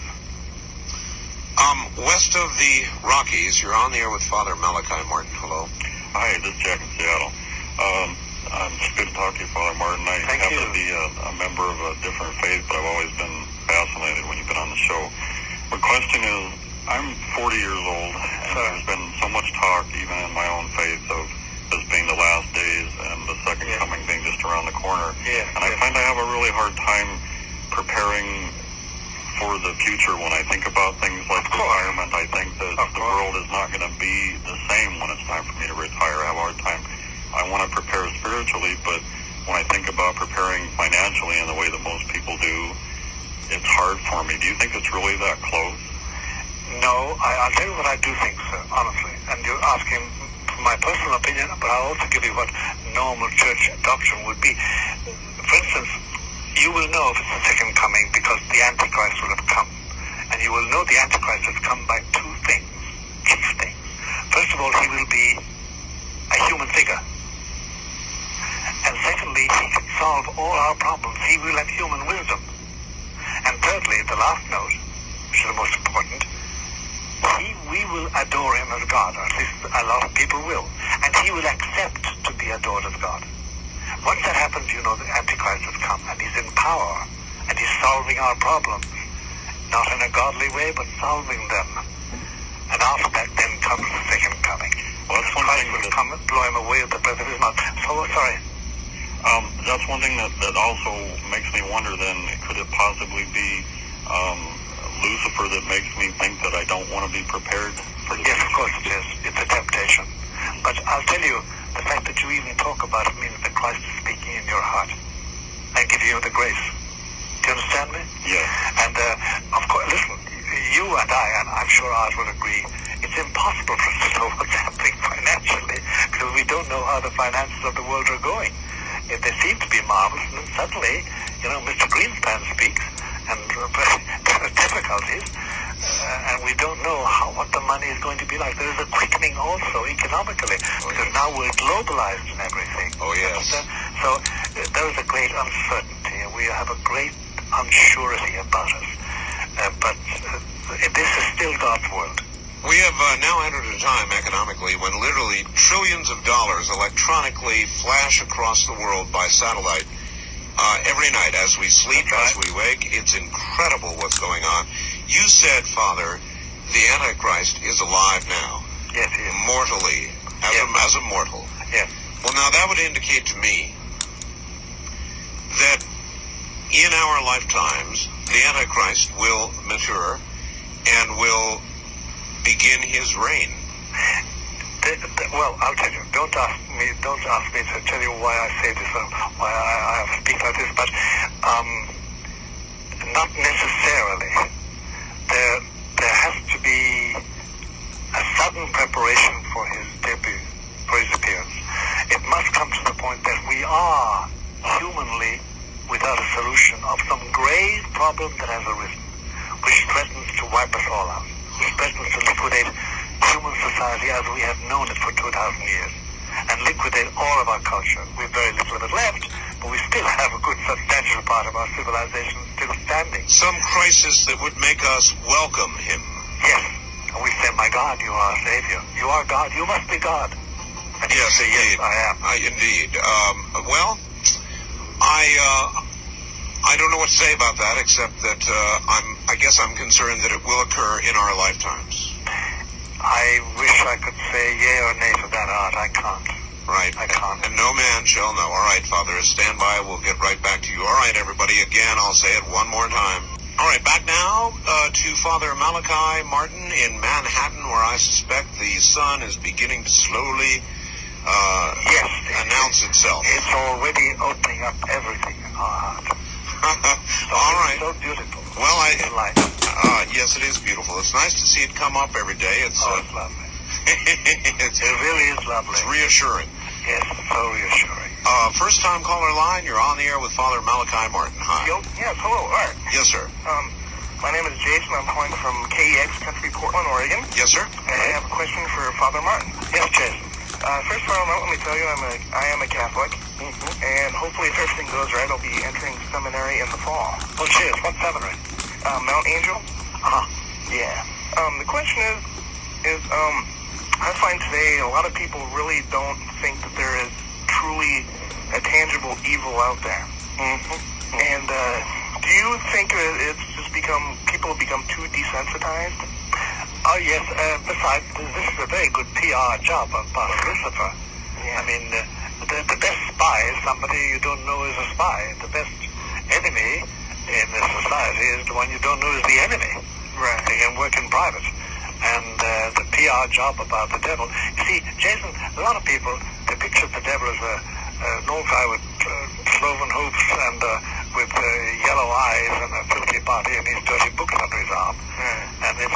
Um, west of the Rockies, you're on the air with Father Malachi Martin. Hello. Hi, this is Jack in Seattle. Um, I'm it's good to talk to you, Father Martin. I Thank happen you. to be a, a member of a different faith, but I've always been fascinated when you've been on the show. My question is, I'm 40 years old, and Sure. there's been so much talk, even in my own faith, of this being the last days and the second Yes. coming being just around the corner. Yes, And I find I have a really hard time preparing for the future when I think about things like retirement. I think that the world is not going to be the same when it's time for me to retire. I have a hard time. I want to prepare spiritually, but when I think about preparing financially in the way that most people do, it's hard for me. Do you think it's really that close? No, I, I'll tell you what I do think, sir, honestly. And you're asking my personal opinion, but I'll also give you what normal church doctrine would be. For instance, you will know if it's the second coming because the Antichrist will have come. And you will know the Antichrist has come by two things, chief things. First of all, he will be a human figure. And secondly, he can solve all our problems. He will have human wisdom. And thirdly, the last note, which is the most important, he, we will adore him as God, or at least a lot of people will. And he will accept to be adored as God. Once that happens, you know the Antichrist has come, and he's in power, and he's solving our problems. Not in a godly way, but solving them. And after that, then comes the second coming. Well, that's one thing that- come blow him away the of his mouth. So, sorry. Um, that's one thing that, that also makes me wonder then, could it possibly be um, Lucifer that makes me think that I don't want to be prepared for Yes, of course it is. It's a temptation. But I'll tell you, the fact that you even talk about it means that Christ is speaking in your heart and giving you the grace. Do you understand me? Yes. And uh, of course, listen, you and I, and I'm sure ours will agree, it's impossible for us to know what's happening financially because we don't know how the finances of the world are going. If they seem to be marvelous, and then suddenly, you know, Mr. Greenspan speaks, and there are difficulties, uh, and we don't know how what the money is going to be like. There is a quickening also economically because now we're globalized and everything. Oh, yes. So uh, there is a great uncertainty, and we have a great unsurety about us. Uh, but uh, this is still God's world. We have uh, now entered a time economically when literally trillions of dollars electronically flash across the world by satellite uh, every night as we sleep, That's as we wake. It's incredible what's going on. You said, Father, the Antichrist is alive now, Yes, he is. mortally, as, Yes. a, as a mortal. Yes. Well, now that would indicate to me that in our lifetimes, the Antichrist will mature and will begin his reign. Well, I'll tell you. Don't ask me. Don't ask me to tell you why I say this or why I, I speak like this. But um, not necessarily. There, there has to be a sudden preparation for his debut, for his appearance. It must come to the point that we are humanly without a solution of some grave problem that has arisen, which threatens to wipe us all out, threatens to liquidate human society as we have known it for 2,000 years, and liquidate all of our culture. We've very little of it left, but we still have a good substantial part of our civilization still standing. Some crisis that would make us welcome him. Yes. And we say, my God, you are our Savior. You are God. You must be God. And Yes, say, yes, indeed. I am. I, indeed. Um, well, I uh, I don't know what to say about that, except that uh, I'm I guess I'm concerned that it will occur in our lifetimes. I wish I could say yea or nay to that Art. I can't. Right. I can't. And no man shall know. All right, Father, stand by. We'll get right back to you. All right, everybody. Again, I'll say it one more time. All right, back now uh, to Father Malachi Martin in Manhattan, where I suspect the sun is beginning to slowly uh, Yes. announce itself. It's already opening up everything in our heart. All right. So beautiful. Well, I light. uh, yes, it is beautiful. It's nice to see it come up every day. It's Oh, uh, it's lovely. it's, It really is lovely. it's reassuring. Yes, so reassuring. Uh, first time caller line, you're on the air with Father Malachi Martin. Hi. Yo, yes, hello, Art. Yes, sir. Um, my name is Jason. I'm calling from KEX Country, Portland, Oregon. Yes, sir. And I have a question for Father Martin. Yes, Jason. Uh, first of all, let me tell you, I'm a, I am a Catholic, and hopefully, if everything goes right, I'll be entering seminary in the fall. Oh, cheers. What seminary? Uh, Mount Angel. Uh-huh. Yeah. Um, the question is, is um, I find today a lot of people really don't think that there is truly a tangible evil out there. Mm-hmm. And uh, do you think that it's just become people have become too desensitized? Oh, yes. Uh, besides, this is a very good PR job of Father Christopher. I mean, uh, the, the best spy is somebody you don't know is a spy. The best enemy in this society is the one you don't know is the enemy. Right. They can work in private. And uh, the PR job about the devil. You see, Jason, a lot of people, they picture the devil as a, an old guy with uh, cloven hoofs and uh, with uh, yellow eyes and a filthy body and his dirty books under his arm.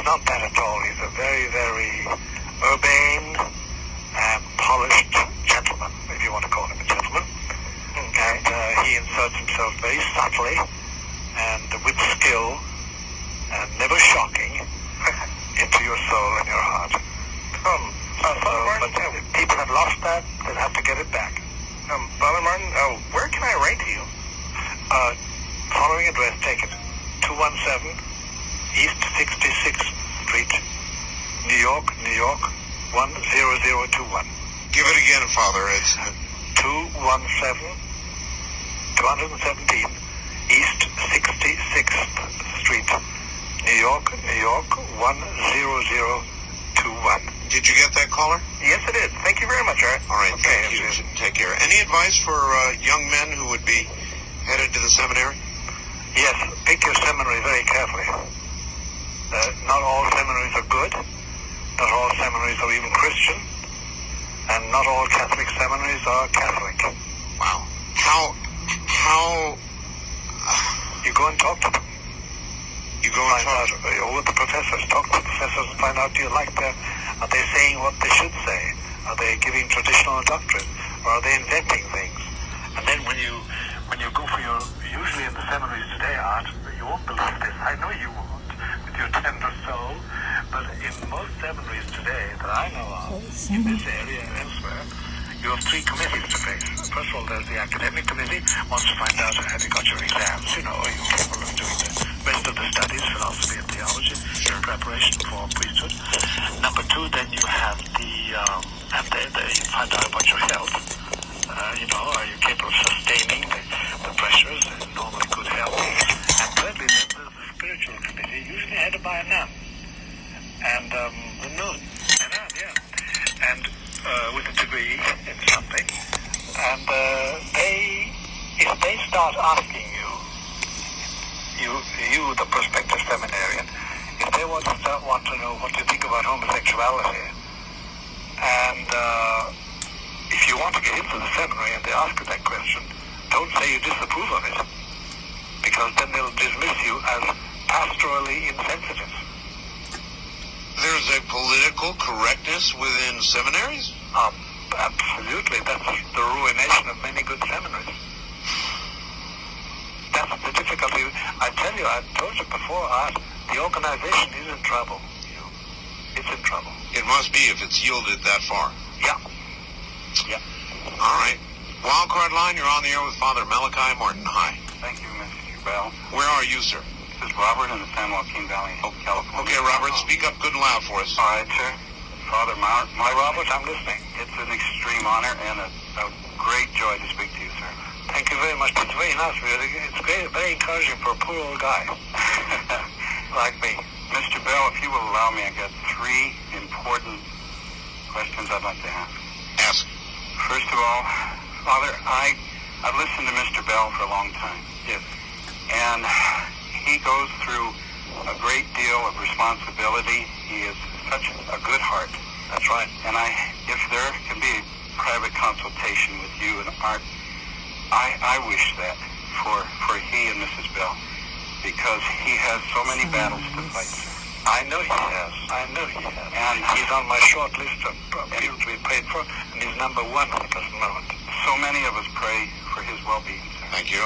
Not that at all. He's a very, very urbane and polished gentleman, if you want to call him a gentleman. And uh, he inserts himself very subtly and with skill and never shocking into your soul and your heart. Um, uh, So, Father but Martin, if people have lost that, they'll have to get it back. um, Father Martin, uh, where can I write to you? Uh, following address taken, 217 East 66th Street, New York, New York, 10021. Give it again, Father. It's 217, 217 East 66th Street, New York, New York, 10021. Did you get that caller? Yes, it is. Thank you very much, Art. All right, Okay, thank you. Take care. Any advice for uh, young men who would be headed to the seminary? Yes, pick your seminary very carefully. Uh, not all seminaries are good. Not all seminaries are even Christian. And not all Catholic seminaries are Catholic. Wow. How how You go and talk to them. you go and Find talk? out uh, with the professors. Talk to the professors and find out do you like their, are they saying what they should say? Are they giving traditional doctrine? Or are they inventing things? And then when you when you go for your usually in the seminaries today, Art, you won't believe this. I know you won't with your tender soul, but in most seminaries today that I know of, in this area and elsewhere, you have three committees to face. First of all, there's the academic committee, wants to find out have you got your exams, you know, are you capable of doing the rest of the studies, philosophy and theology, in preparation for priesthood. Number two, then you have the, um, and they, they find out about your health. Uh, you know, are you capable of sustaining the, the pressures and normally good health? And thirdly, then there's the spiritual committee, usually headed by a nun. And um, the nun, a nun, yeah. And uh, with a degree in something. And uh, they, if they start asking you, you, you, the prospective seminarian, if they want to start, want to know what you think about homosexuality, and uh, if you want to get into the seminary and they ask you that question, don't say you disapprove of it, because then they'll dismiss you as pastorally insensitive. There's a political correctness within seminaries? Um, absolutely, that's the ruination of many good seminaries. That's the difficulty. I tell you, I told you before, Art, the organization is in trouble. You know, it's in trouble. It must be if it's yielded that far. Yeah. Yeah. All right. Wildcard line, you're on the air with Father Malachi Martin. Hi. Thank you, Mr. Bell. Where are you, sir? This is Robert in the San Joaquin Valley, California. Okay, Robert, speak up good and loud for us. All right, sir. Father Mount, Hi, Robert, I'm listening. it's an extreme honor and a, a great joy to speak to you, sir. Thank you very much. It's very nice of you. It's great, very encouraging for a poor old guy like me. Mr. Bell, if you will allow me, I got three important questions I'd like to ask. Ask. First of all, Father, I I've listened to Mr. Bell for a long time. Yes. And he goes through a great deal of responsibility. He is such a good heart. That's right. And I, if there can be a private consultation with you and Art, I, I wish that for, for he and Mrs. Bell, because he has so many battles to fight. sir. I know he has. I know he has. And he's on my short list of people to be prayed for, and he's number one at the present moment. So many of us pray for his well-being. Thank you.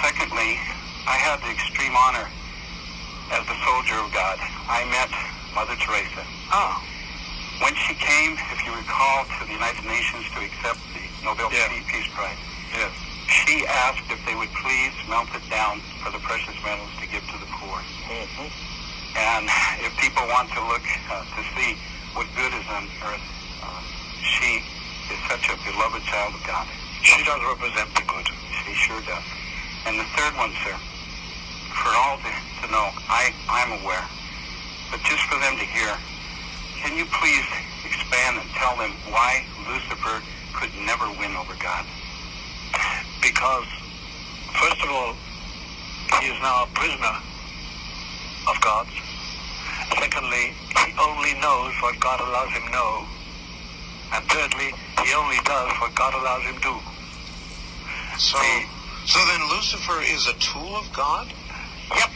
Secondly, I had the extreme honor as the soldier of God. I met Mother Teresa. Oh, When she came, if you recall, to the United Nations to accept the Nobel Yeah. Peace Prize, yes. she asked if they would please melt it down for the precious metals to give to the poor. hmm And if people want to look uh, to see what good is on earth, uh, she is such a beloved child of God. She does represent the good. She sure does. And the third one, sir, for all to, to know, I, I'm aware, but just for them to hear, can you please expand and tell them why Lucifer could never win over God? Because, first of all, he is now a prisoner of God. Secondly, he only knows what God allows him know. And thirdly, he only does what God allows him do. So, The- so then Lucifer is a tool of God? Yep.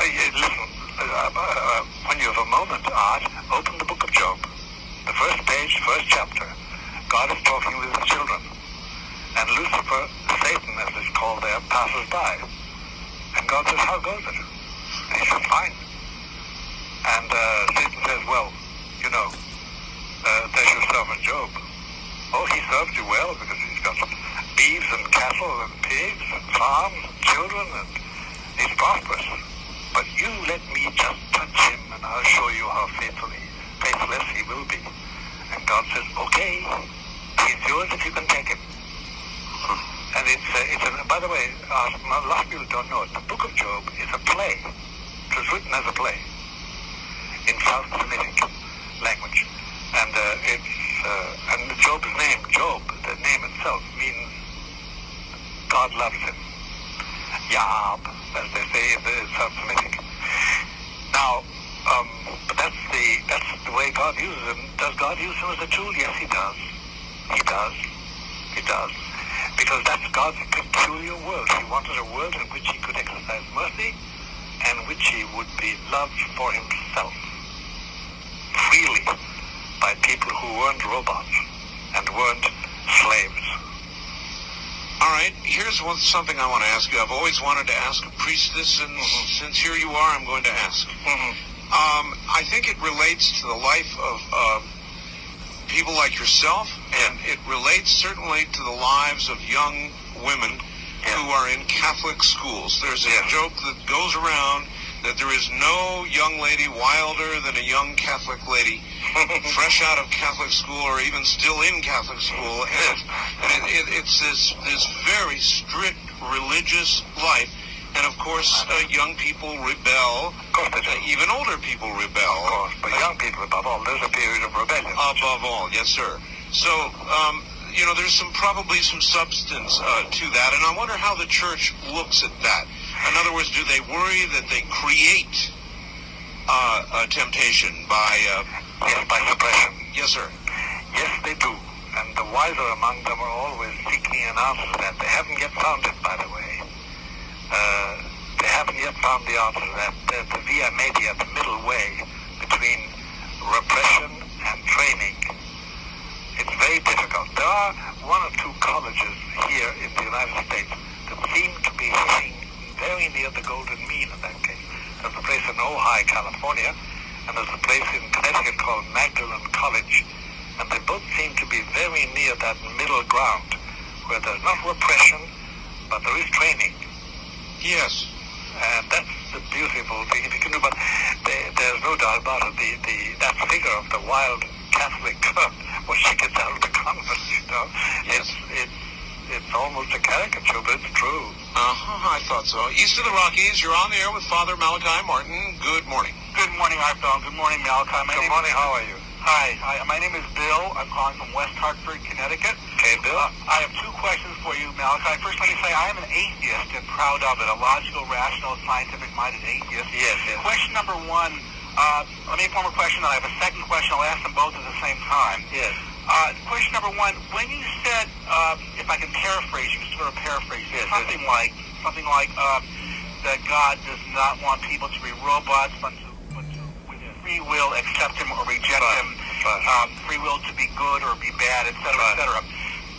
Uh, listen, uh, uh, uh, when you have a moment, Art, open the book of Job. The first page, first chapter. God is talking with his children. And Lucifer, Satan as it's called there, passes by. And God says, how goes it? And he says, fine. And uh, Satan says, well, you know, uh, there's your servant Job. Oh, he serves you well because he's got beeves and cattle and pigs and farms and children and he's prosperous. But you let me just touch him and I'll show you how faithfully, faithless he will be. And God says, okay, he's yours if you can take him. And it's, uh, way, uh, a lot of people don't know it. The book of Job is a play. It was written as a play in South Semitic language. And uh, it's, uh, and Job's name, Job, the name itself means God loves him. Yab, as they say in the South Semitic. Now, um, but that's the that's the way God uses him. Does God use him as a tool? Yes, he does. He does. He does. Because that's God's peculiar world. He wanted a world in which he could exercise mercy and which he would be loved for himself freely by people who weren't robots and weren't slaves. All right, here's one, something I want to ask you. I've always wanted to ask a priestess, and since here you are, I'm going to ask. Mhm. Um, I think it relates to the life of uh, people like yourself, and it relates certainly to the lives of young women who are in Catholic schools. There's a Yeah. joke that goes around that there is no young lady wilder than a young Catholic lady fresh out of Catholic school or even still in Catholic school. And, and it, it, it's this, this very strict religious life. And of course, uh, young people rebel. Of course they do. Uh, even older people rebel. Of course, but young people above all, there's a period of rebellion. Above all, yes, sir. So, um, you know, there's some probably some substance uh, to that, and I wonder how the church looks at that. In other words, do they worry that they create uh, a temptation by? Uh, yes, by suppression. yes, sir. Yes, they do. And the wiser among them are always seeking an answer to that. They haven't yet found it, by the way. Uh, they haven't yet found the answer to that. The, the via media, the middle way between repression and training. It's very difficult. There are one or two colleges here in the United States that seem to be hitting very near the golden mean in that case. There's a place in Ojai, California, and there's a place in Connecticut called Magdalen College. And they both seem to be very near that middle ground where there's not repression, but there is training. Yes. And that's the beautiful thing if you can do. But there, there's no doubt about it. The, the, that figure of the wild Catholic, when she gets out of the convent, you know, Yes. it's, it's, it's almost a caricature, but it's true. Uh-huh, I thought so. East of the Rockies, you're on the air with Father Malachi Martin. Good morning. Good morning, Arthur. Good morning, Malachi. My Good morning, how are you? Hi, hi, my name is Bill. I'm calling from West Hartford, Connecticut. Okay, Bill? Uh, I have two questions for you, Malachi. First, let me say I am an atheist and proud of it, a logical, rational, scientific-minded atheist. Yes, yes. Question number one, uh, let me form a question, and I have a second question. I'll ask them both at the same time. Yes. Uh, question number one, when you said, uh, if I can paraphrase you, sort of paraphrase, Yes, something like, something like uh, that God does not want people to be robots, but to, but to free will, accept him or reject But- him, but- um, free will to be good or be bad, et cetera, et But- cetera.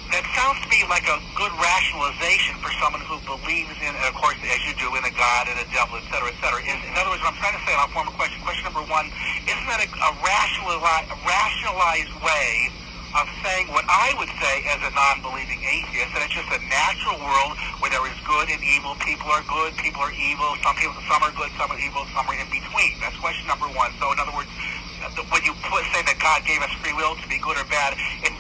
That sounds to me like a good rationalization for someone who believes in, of course, as you do, in a God and a devil, et cetera, et cetera. Is, in other words, what I'm trying to say, and I'll form a question. Question number one, isn't that a, a, rationali- a rationalized way of saying what I would say as a non-believing atheist, that it's just a natural world where there is good and evil. People are good, people are evil. Some people, some are good, some are evil, some are in between. That's question number one. So, in other words, uh, when you put say that God gave us free will to be good or bad, in